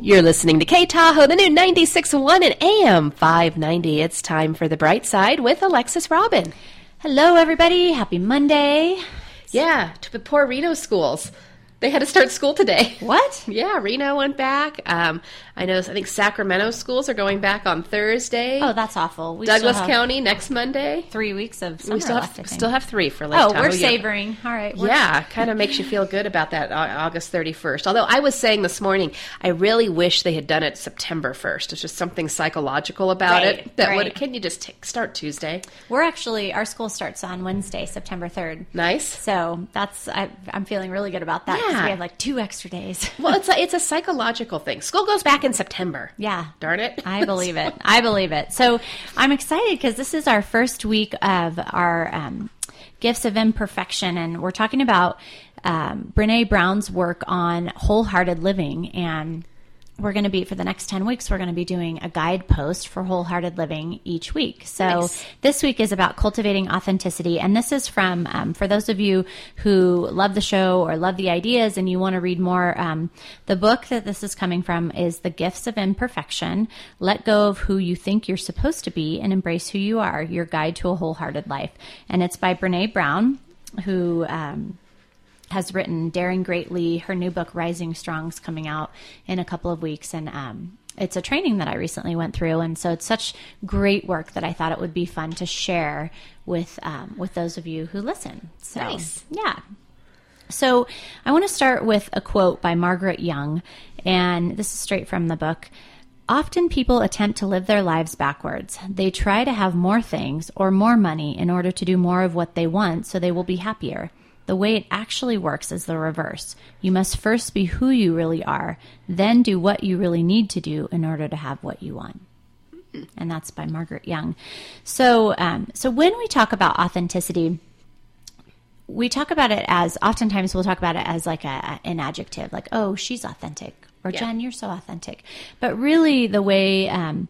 You're listening to K Tahoe, the new 96.1 and AM 590. It's time for the bright side with Alexis Robin. Hello, everybody. Happy Monday. Yeah, to the poor Reno schools. They had to start school today. What? Yeah, Reno went back. Um, I know. I think Sacramento schools are going back on Thursday. Oh, that's awful. We Douglas County next Monday. Three weeks of summer We still have still have three for Lake oh, we're Yeah. savoring. All right. Yeah, kind of makes you feel good about that August 31st. Although I was saying this morning, I really wish they had done it September 1st. It's just something psychological about Right, it. That would right. can you just take, start Tuesday? We're actually our school starts on Wednesday, September third. Nice. So that's I, I'm feeling really good about that because Yeah. we have like two extra days. Well, it's a, it's a psychological thing. School goes back in September. Yeah. Darn it. I believe it. I believe it. So I'm excited because this is our first week of our um, Gifts of Imperfection, and we're talking about um, Brene Brown's work on wholehearted living. And we're going to be, for the next 10 weeks, we're going to be doing a guidepost for wholehearted living each week. So Nice. this week is about cultivating authenticity. And this is from, um, for those of you who love the show or love the ideas and you want to read more, um, the book that this is coming from is The Gifts of Imperfection. Let go of who you think you're supposed to be and embrace who you are, your guide to a wholehearted life. And it's by Brene Brown, who, um, has written Daring Greatly. Her new book, Rising Strong's coming out in a couple of weeks. And um, it's a training that I recently went through. And so it's such great work that I thought it would be fun to share with, um, with those of you who listen. So, Nice. Yeah. So I want to start with a quote by Margaret Young. And this is straight from the book. Often people attempt to live their lives backwards. They try to have more things or more money in order to do more of what they want so they will be happier. The way it actually works is the reverse. You must first be who you really are, then do what you really need to do in order to have what you want. And that's by Margaret Young. So, um, so when we talk about authenticity, we talk about it as oftentimes we'll talk about it as like a, an adjective, like, oh, she's authentic, or Yeah. Jen, you're so authentic. But really, the way um,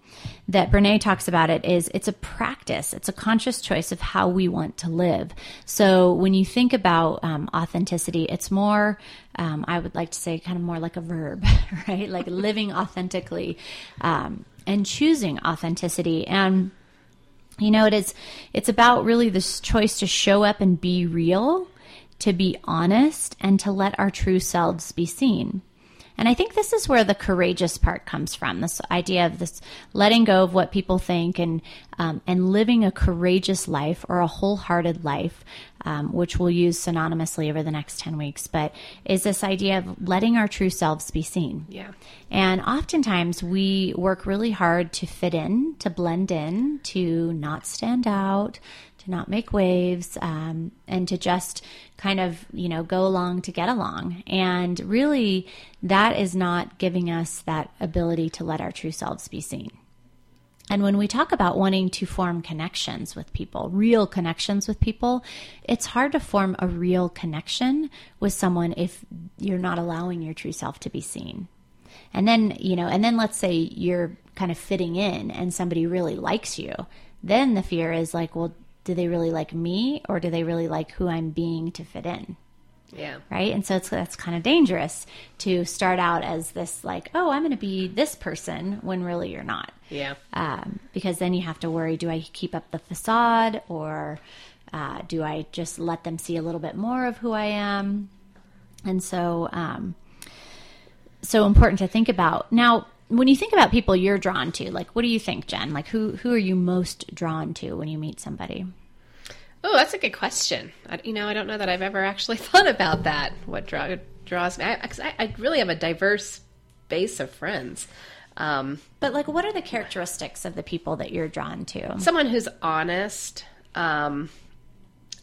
that Brene talks about it is it's a practice, it's a conscious choice of how we want to live. So when you think about um, authenticity, it's more, um, I would like to say, kind of more like a verb, right? Like living authentically um, and choosing authenticity. And you know it is it's about really this choice to show up and be real to be honest and to let our true selves be seen and i think this is where the courageous part comes from this idea of this letting go of what people think and um, and living a courageous life or a wholehearted life um, which we'll use synonymously over the next 10 weeks but is this idea of letting our true selves be seen Yeah. and oftentimes we work really hard to fit in, to blend in, to not stand out, to not make waves, um, and to just kind of, you know, go along to get along. And really, that is not giving us that ability to let our true selves be seen. And when we talk about wanting to form connections with people, real connections with people, it's hard to form a real connection with someone if you're not allowing your true self to be seen. And then, you know, and then let's say you're kind of fitting in and somebody really likes you. Then the fear is like, well, do they really like me or do they really like who I'm being to fit in? Yeah. right? And so it's that's kind of dangerous to start out as this like, oh, I'm going to be this person when really you're not. Yeah. Um, because then you have to worry: do I keep up the facade, or uh, do I just let them see a little bit more of who I am? And so, um, so important to think about now. When you think about people you're drawn to, like, what do you think, Jen? Like, who who are you most drawn to when you meet somebody? Oh, that's a good question. I, you know, I don't know that I've ever actually thought about that. What draw, draws me? I, I, I really have a diverse base of friends. Um, But like, what are the characteristics of the people that you're drawn to? someone who's honest. Um,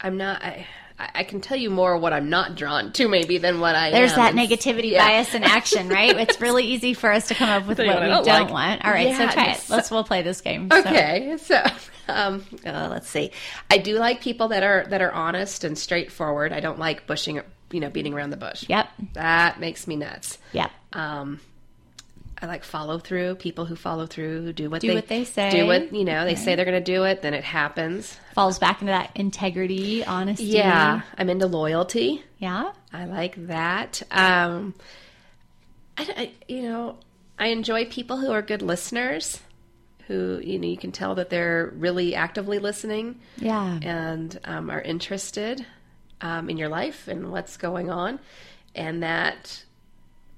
I'm not. I, I can tell you more what I'm not drawn to, maybe, than what I. There's am. that negativity yeah. bias in action, right? It's really easy for us to come up with Tell what we don't, don't like. want. All right, Yeah, so try it. just- Let's we'll play this game. So- Okay, so um, uh, let's see. I do like people that are that are honest and straightforward. I don't like bushing, you know, beating around the bush. Yep. that makes me nuts. Yep. Um, I like follow through. People who follow through, who do what Do they what they say. Do what you know. They say they're going to do it, then it happens. Falls back into that integrity, honesty. Yeah, I'm into loyalty. Yeah. I like that. Um, I, I- you know, I enjoy people who are good listeners, who you know you can tell that they're really actively listening Yeah. and um, are interested um, in your life and what's going on, and that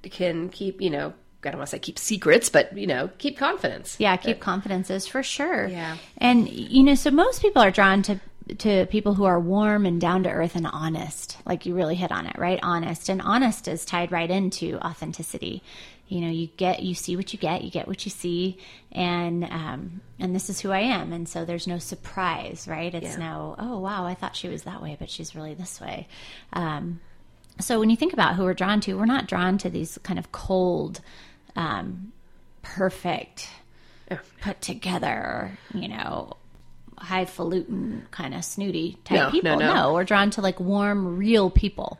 can keep you know I don't want to say keep secrets, but you know keep confidence. Yeah, keep confidences for sure. Yeah. And you know, so most people are drawn to to people who are warm and down to earth and honest. Like you really hit on it, right? Honest. And honest is tied right into authenticity. You know, you get you see what you get, you get what you see, and um and this is who I am. And so there's no surprise, right? It's Yeah. no, oh wow, I thought she was that way, but she's really this way. Um so when you think about who we're drawn to, we're not drawn to these kind of cold, um, perfect, put together, you know, highfalutin kind of snooty type No, no, people. no. we're drawn to like warm, real people.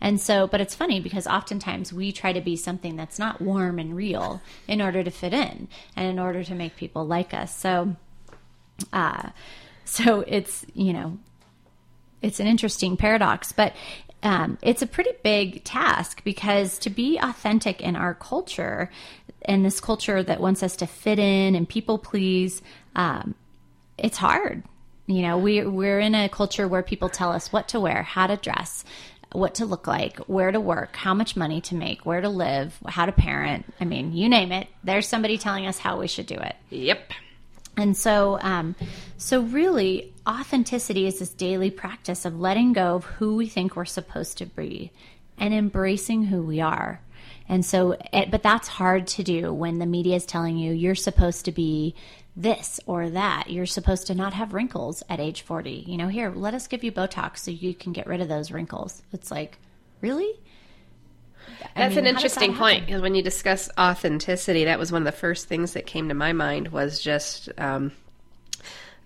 And so, but it's funny because oftentimes we try to be something that's not warm and real in order to fit in and in order to make people like us. So, uh, so it's, you know, it's an interesting paradox, but um, it's a pretty big task because to be authentic in our culture and this culture that wants us to fit in and people please, um, it's hard. You know, we we're in a culture where people tell us what to wear, how to dress, what to look like, where to work, how much money to make, where to live, how to parent. I mean, you name it. There's somebody telling us how we should do it. Yep. And so, um, so really, authenticity is this daily practice of letting go of who we think we're supposed to be and embracing who we are. And so, it, but that's hard to do when the media is telling you you're supposed to be this or that. You're supposed to not have wrinkles at age 40. You know, here, let us give you Botox so you can get rid of those wrinkles. It's like, really? That's mean, an does that interesting point because when you discuss authenticity, that was one of the first things that came to my mind was just um,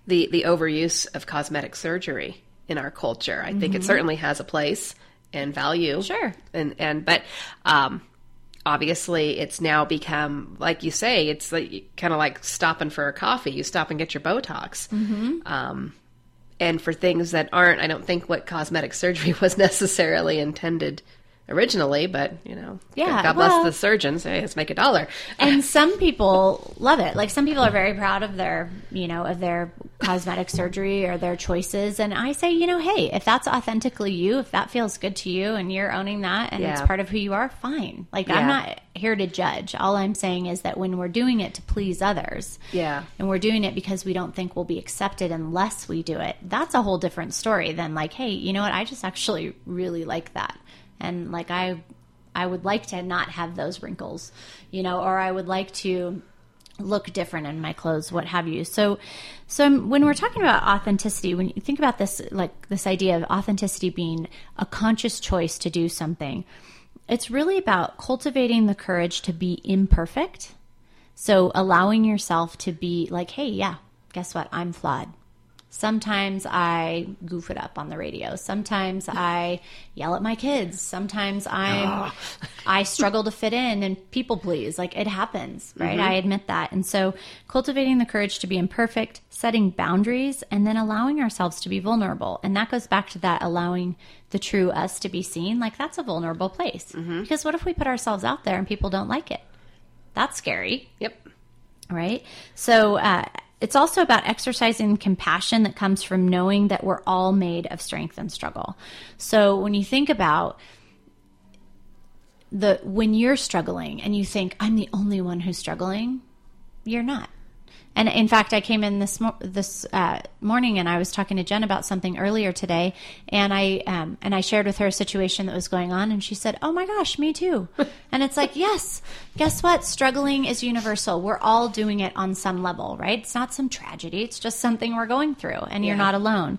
the the overuse of cosmetic surgery in our culture. I think it certainly has a place and value. Mm-hmm. Sure. and and but um, obviously it's now become like you say, it's like kind of like stopping for a coffee. You stop and get your Botox. Mm-hmm. Um, and for things that aren't, I don't think what cosmetic surgery was necessarily intended originally, but you know, Yeah, God bless well- the surgeons. Hey, let's make a dollar. and some people love it. Like some people are very proud of their, you know, of their cosmetic surgery or their choices. And I say, you know, hey, if that's authentically you, if that feels good to you and you're owning that and it's part of who you are, fine. Like Yeah. I'm not here to judge. All I'm saying is that when we're doing it to please others, Yeah. and we're doing it because we don't think we'll be accepted unless we do it, that's a whole different story than like, hey, you know what? I just actually really like that. And like I I would like to not have those wrinkles, you know, or I would like to look different in my clothes, what have you. So, so when we're talking about authenticity, when you think about this, like this idea of authenticity being a conscious choice to do something, it's really about cultivating the courage to be imperfect. So allowing yourself to be like, hey, yeah, guess what? I'm flawed. Sometimes I goof it up on the radio. Sometimes I yell at my kids. Sometimes I'm ah. I struggle to fit in and people please. Like it happens, right? Mm-hmm. I admit that. And so cultivating the courage to be imperfect, setting boundaries, and then allowing ourselves to be vulnerable. And that goes back to that allowing the true us to be seen. Like that's a vulnerable place. Mm-hmm. Because what if we put ourselves out there and people don't like it? That's scary Yep. right? So uh, it's also about exercising compassion that comes from knowing that we're all made of strength and struggle. So when you think about the when you're struggling and you think I'm the only one who's struggling, you're not. And in fact, I came in this mo- this uh, morning and I was talking to Jen about something earlier today, and I um, and I shared with her a situation that was going on, and she said, "Oh my gosh, me too." and it's like, yes, guess what? Struggling is universal. We're all doing it on some level, right? It's not some tragedy; it's just something we're going through, and you're Yeah. not alone.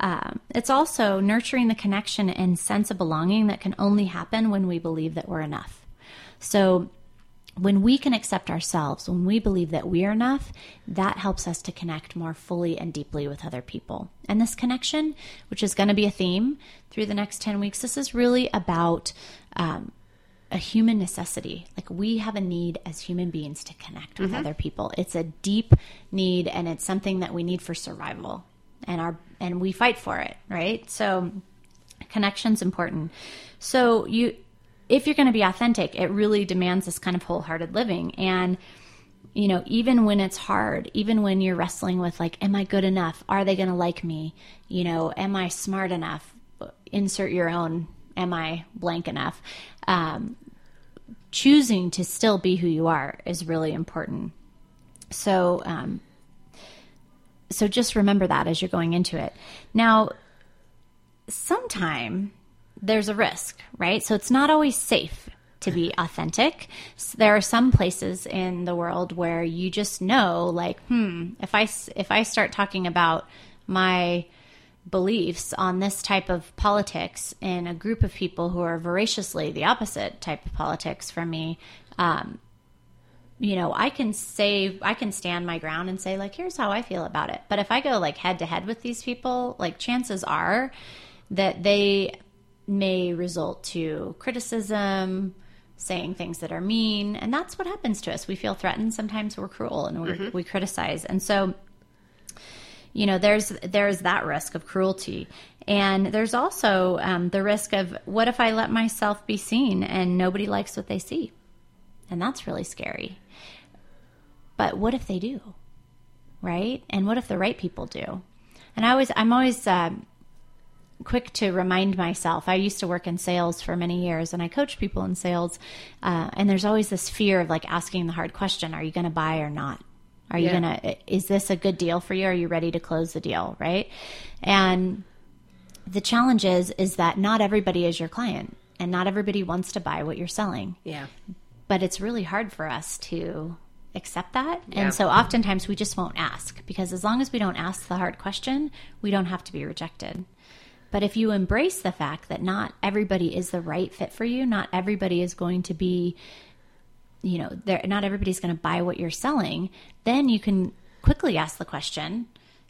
Um, it's also nurturing the connection and sense of belonging that can only happen when we believe that we're enough. So when we can accept ourselves, when we believe that we are enough, that helps us to connect more fully and deeply with other people. And this connection, which is going to be a theme through the next 10 weeks, this is really about um, a human necessity. Like we have a need as human beings to connect with other people. It's a deep need and it's something that we need for survival. And our and we fight for it, right? So connection's important. So you if you're going to be authentic, it really demands this kind of wholehearted living. And, you know, even when it's hard, even when you're wrestling with, like, am I good enough? Are they going to like me? You know, am I smart enough? Insert your own, am I blank enough? Um, choosing to still be who you are is really important. So, um, so just remember that as you're going into it. Now, sometime there's a risk, right? So it's not always safe to be authentic. So there are some places in the world where you just know like, hmm, if I if I start talking about my beliefs on this type of politics in a group of people who are voraciously the opposite type of politics from me, um, you know, I can say, I can stand my ground and say, like, here's how I feel about it. But if I go like head to head with these people, like, chances are that they may result to criticism, saying things that are mean, and that's what happens to us. We feel threatened. Sometimes we're cruel and we're, we criticize, and so you know there's there's that risk of cruelty. And there's also um, the risk of what if i let myself be seen and nobody likes what they see? And that's really scary. But what if they do? Right? And what if the right people do? And i always i'm always um, quick to remind myself. I used to work in sales for many years and I coach people in sales. Uh, and there's always this fear of like asking the hard question Are you going to buy or not? Are you Yeah. going to, is this a good deal for you? Are you ready to close the deal? Right. And the challenge is, is that not everybody is your client and not everybody wants to buy what you're selling Yeah. but it's really hard for us to accept that. Yeah. And so oftentimes we just won't ask because as long as we don't ask the hard question, we don't have to be rejected. But if you embrace the fact that not everybody is the right fit for you, not everybody is going to be, you know, there not everybody's going to buy what you're selling, then you can quickly ask the question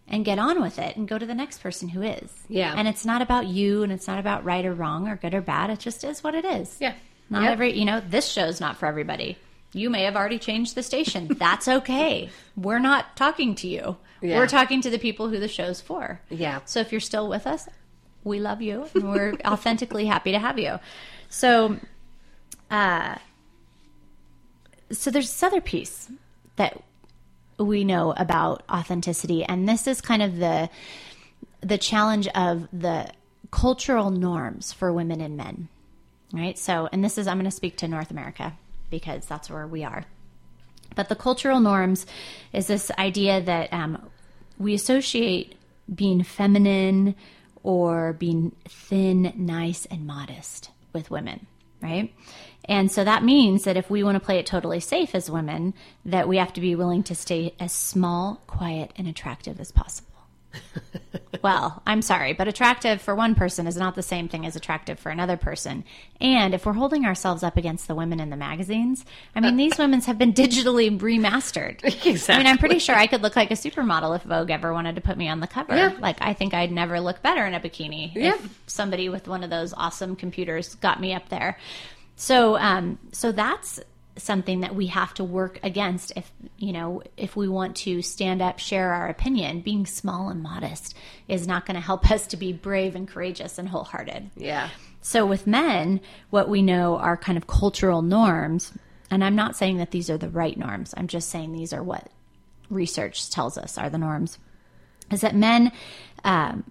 and get on with it and go to the next person who is. Yeah. And it's not about you and it's not about right or wrong or good or bad. It just is what it is. Yeah. Not Yep. every, you know, this show's not for everybody. You may have already changed the station. That's okay. We're not talking to you. Yeah. We're talking to the people who the show's for. Yeah. So if you're still with us, we love you and we're authentically happy to have you. So, uh, so there's this other piece that we know about authenticity, and this is kind of the the challenge of the cultural norms for women and men, right? So, and this is I'm going to speak to North America because that's where we are. But the cultural norms is this idea that um, we associate being feminine or being thin, nice, and modest with women, right? And so that means that if we want to play it totally safe as women, that we have to be willing to stay as small, quiet, and attractive as possible. Well, I'm sorry, but attractive for one person is not the same thing as attractive for another person. And if we're holding ourselves up against the women in the magazines, I mean, these women's have been digitally remastered. Exactly. I mean, I'm pretty sure I could look like a supermodel if Vogue ever wanted to put me on the cover. Yeah. Like, I think I'd never look better in a bikini Yeah. if somebody with one of those awesome computers got me up there. So, um, so that's something that we have to work against if you know if we want to stand up share our opinion being small and modest is not going to help us to be brave and courageous and wholehearted Yeah. so with men, what we know are kind of cultural norms, and I'm not saying that these are the right norms. I'm just saying these are what research tells us are the norms. Is that men, um,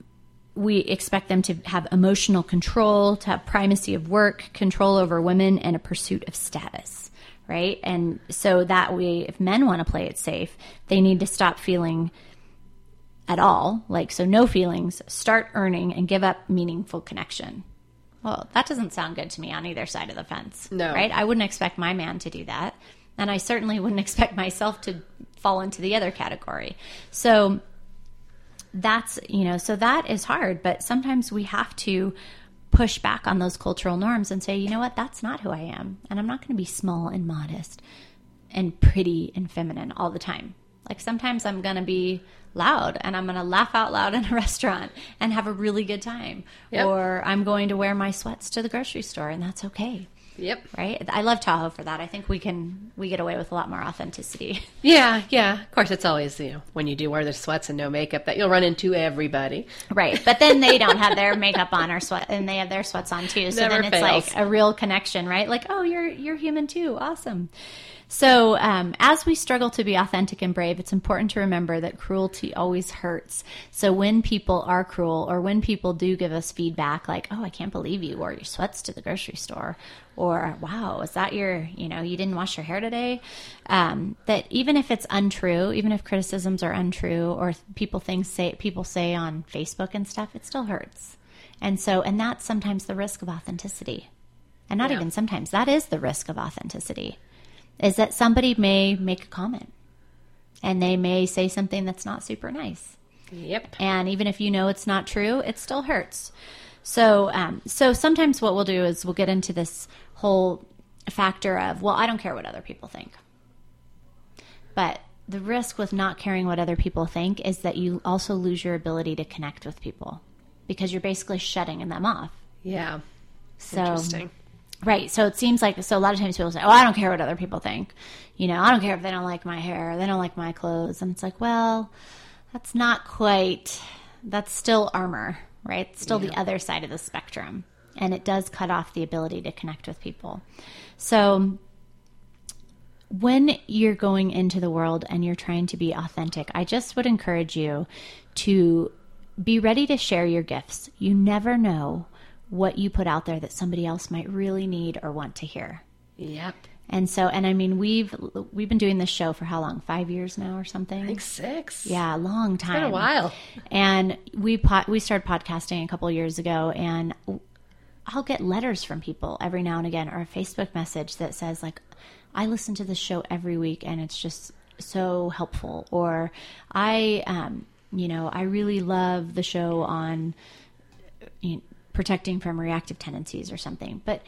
we expect them to have emotional control, to have primacy of work, control over women, and a pursuit of status, right? And so that way, if men want to play it safe, they need to stop feeling at all, like so no feelings, start earning and give up meaningful connection. Well, that doesn't sound good to me on either side of the fence. No. Right? I wouldn't expect my man to do that. And I certainly wouldn't expect myself to fall into the other category. So that's, you know, so that is hard, but sometimes we have to push back on those cultural norms and say, you know what, that's not who I am. And I'm not going to be small and modest and pretty and feminine all the time. Like sometimes I'm going to be loud and I'm going to laugh out loud in a restaurant and have a really good time. Yep. Or I'm going to wear my sweats to the grocery store and that's okay. Yep. right? I love Tahoe for that. I think we can we get away with a lot more authenticity. Yeah, yeah. Of course, it's always you know when you do wear the sweats and no makeup that you'll run into everybody. Right. But then they don't have their makeup on or sweat and they have their sweats on too. So Never then it's fails. like a real connection, right? Like, oh, you're you're human too. Awesome. So, um, as we struggle to be authentic and brave, it's important to remember that cruelty always hurts. So, when people are cruel or when people do give us feedback like, oh, I can't believe you wore your sweats to the grocery store, or wow, is that your, you know, you didn't wash your hair today? Um, that even if it's untrue, even if criticisms are untrue, or people things say people say on Facebook and stuff, it still hurts. And so, and that's sometimes the risk of authenticity. And not Yeah. even sometimes, that is the risk of authenticity, is that somebody may make a comment and they may say something that's not super nice. Yep. And even if you know it's not true, it still hurts. So, um, so sometimes what we'll do is we'll get into this whole factor of, well, I don't care what other people think. But the risk with not caring what other people think is that you also lose your ability to connect with people because you're basically shutting them off. Yeah. So, Interesting. Right. So it seems like so a lot of times people say, "Oh, I don't care what other people think." You know, I don't care if they don't like my hair, they don't like my clothes, and it's like, well, that's not quite. That's still armor, right? It's still the other side of the spectrum, and it does cut off the ability to connect with people. So when you're going into the world and you're trying to be authentic, I just would encourage you to be ready to share your gifts. You never know what you put out there that somebody else might really need or want to hear. Yep. And so, and I mean, we've we've been doing this show for how long? Five years now, or something? I think six. Yeah, a long time. Been a while. And we po- we started podcasting a couple of years ago, and I'll get letters from people every now and again, or a Facebook message that says like, "I listen to this show every week, and it's just so helpful," or "I, um, you know, I really love the show on." you know, protecting from reactive tendencies or something. But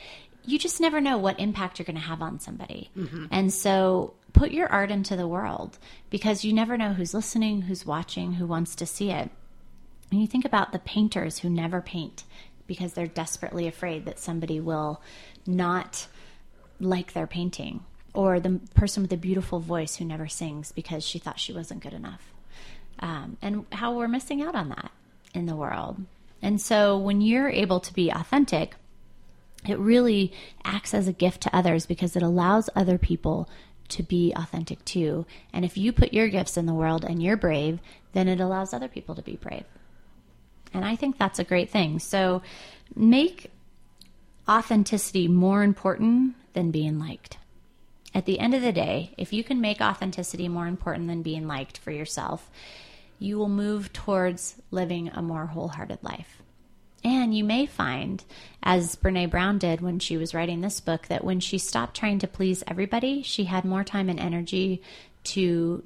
you just never know what impact you're going to have on somebody. And so put your art into the world because you never know who's listening, who's watching, who wants to see it. And you think about the painters who never paint because they're desperately afraid that somebody will not like their painting, or the person with a beautiful voice who never sings because she thought she wasn't good enough. Um, and how we're missing out on that in the world. And so when you're able to be authentic, it really acts as a gift to others because it allows other people to be authentic too. And if you put your gifts in the world and you're brave, then it allows other people to be brave. And I think that's a great thing. So make authenticity more important than being liked. At the end of the day, if you can make authenticity more important than being liked for yourself, you will move towards living a more wholehearted life. And you may find, as Brene Brown did when she was writing this book, that when she stopped trying to please everybody, she had more time and energy to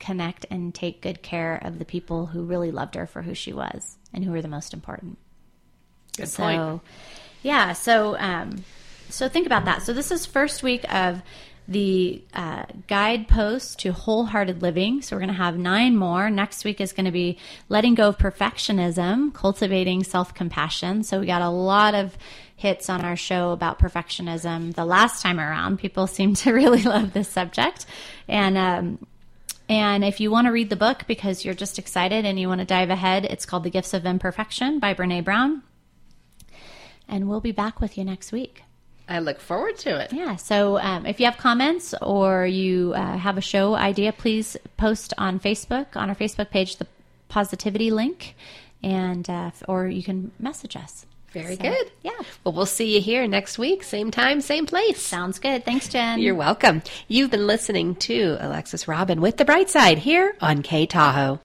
connect and take good care of the people who really loved her for who she was and who were the most important. Good So, point. yeah. So, um, so think about that. So this is first week of the uh, guidepost to wholehearted living. So we're going to have nine more. Next week is going to be letting go of perfectionism, cultivating self compassion. So we got a lot of hits on our show about perfectionism the last time around. People seem to really love this subject, and um, and if you want to read the book because you're just excited and you want to dive ahead, it's called The Gifts of Imperfection by Brene Brown. And we'll be back with you next week. I look forward to it. Yeah. So um, if you have comments or you uh, have a show idea, please post on Facebook, on our Facebook page, the positivity link, and uh, or you can message us. Very So, good. Yeah. Well, we'll see you here next week, same time, same place. Sounds good. Thanks, Jen. You're welcome. You've been listening to Alexis Robin with The Bright Side here on K Tahoe.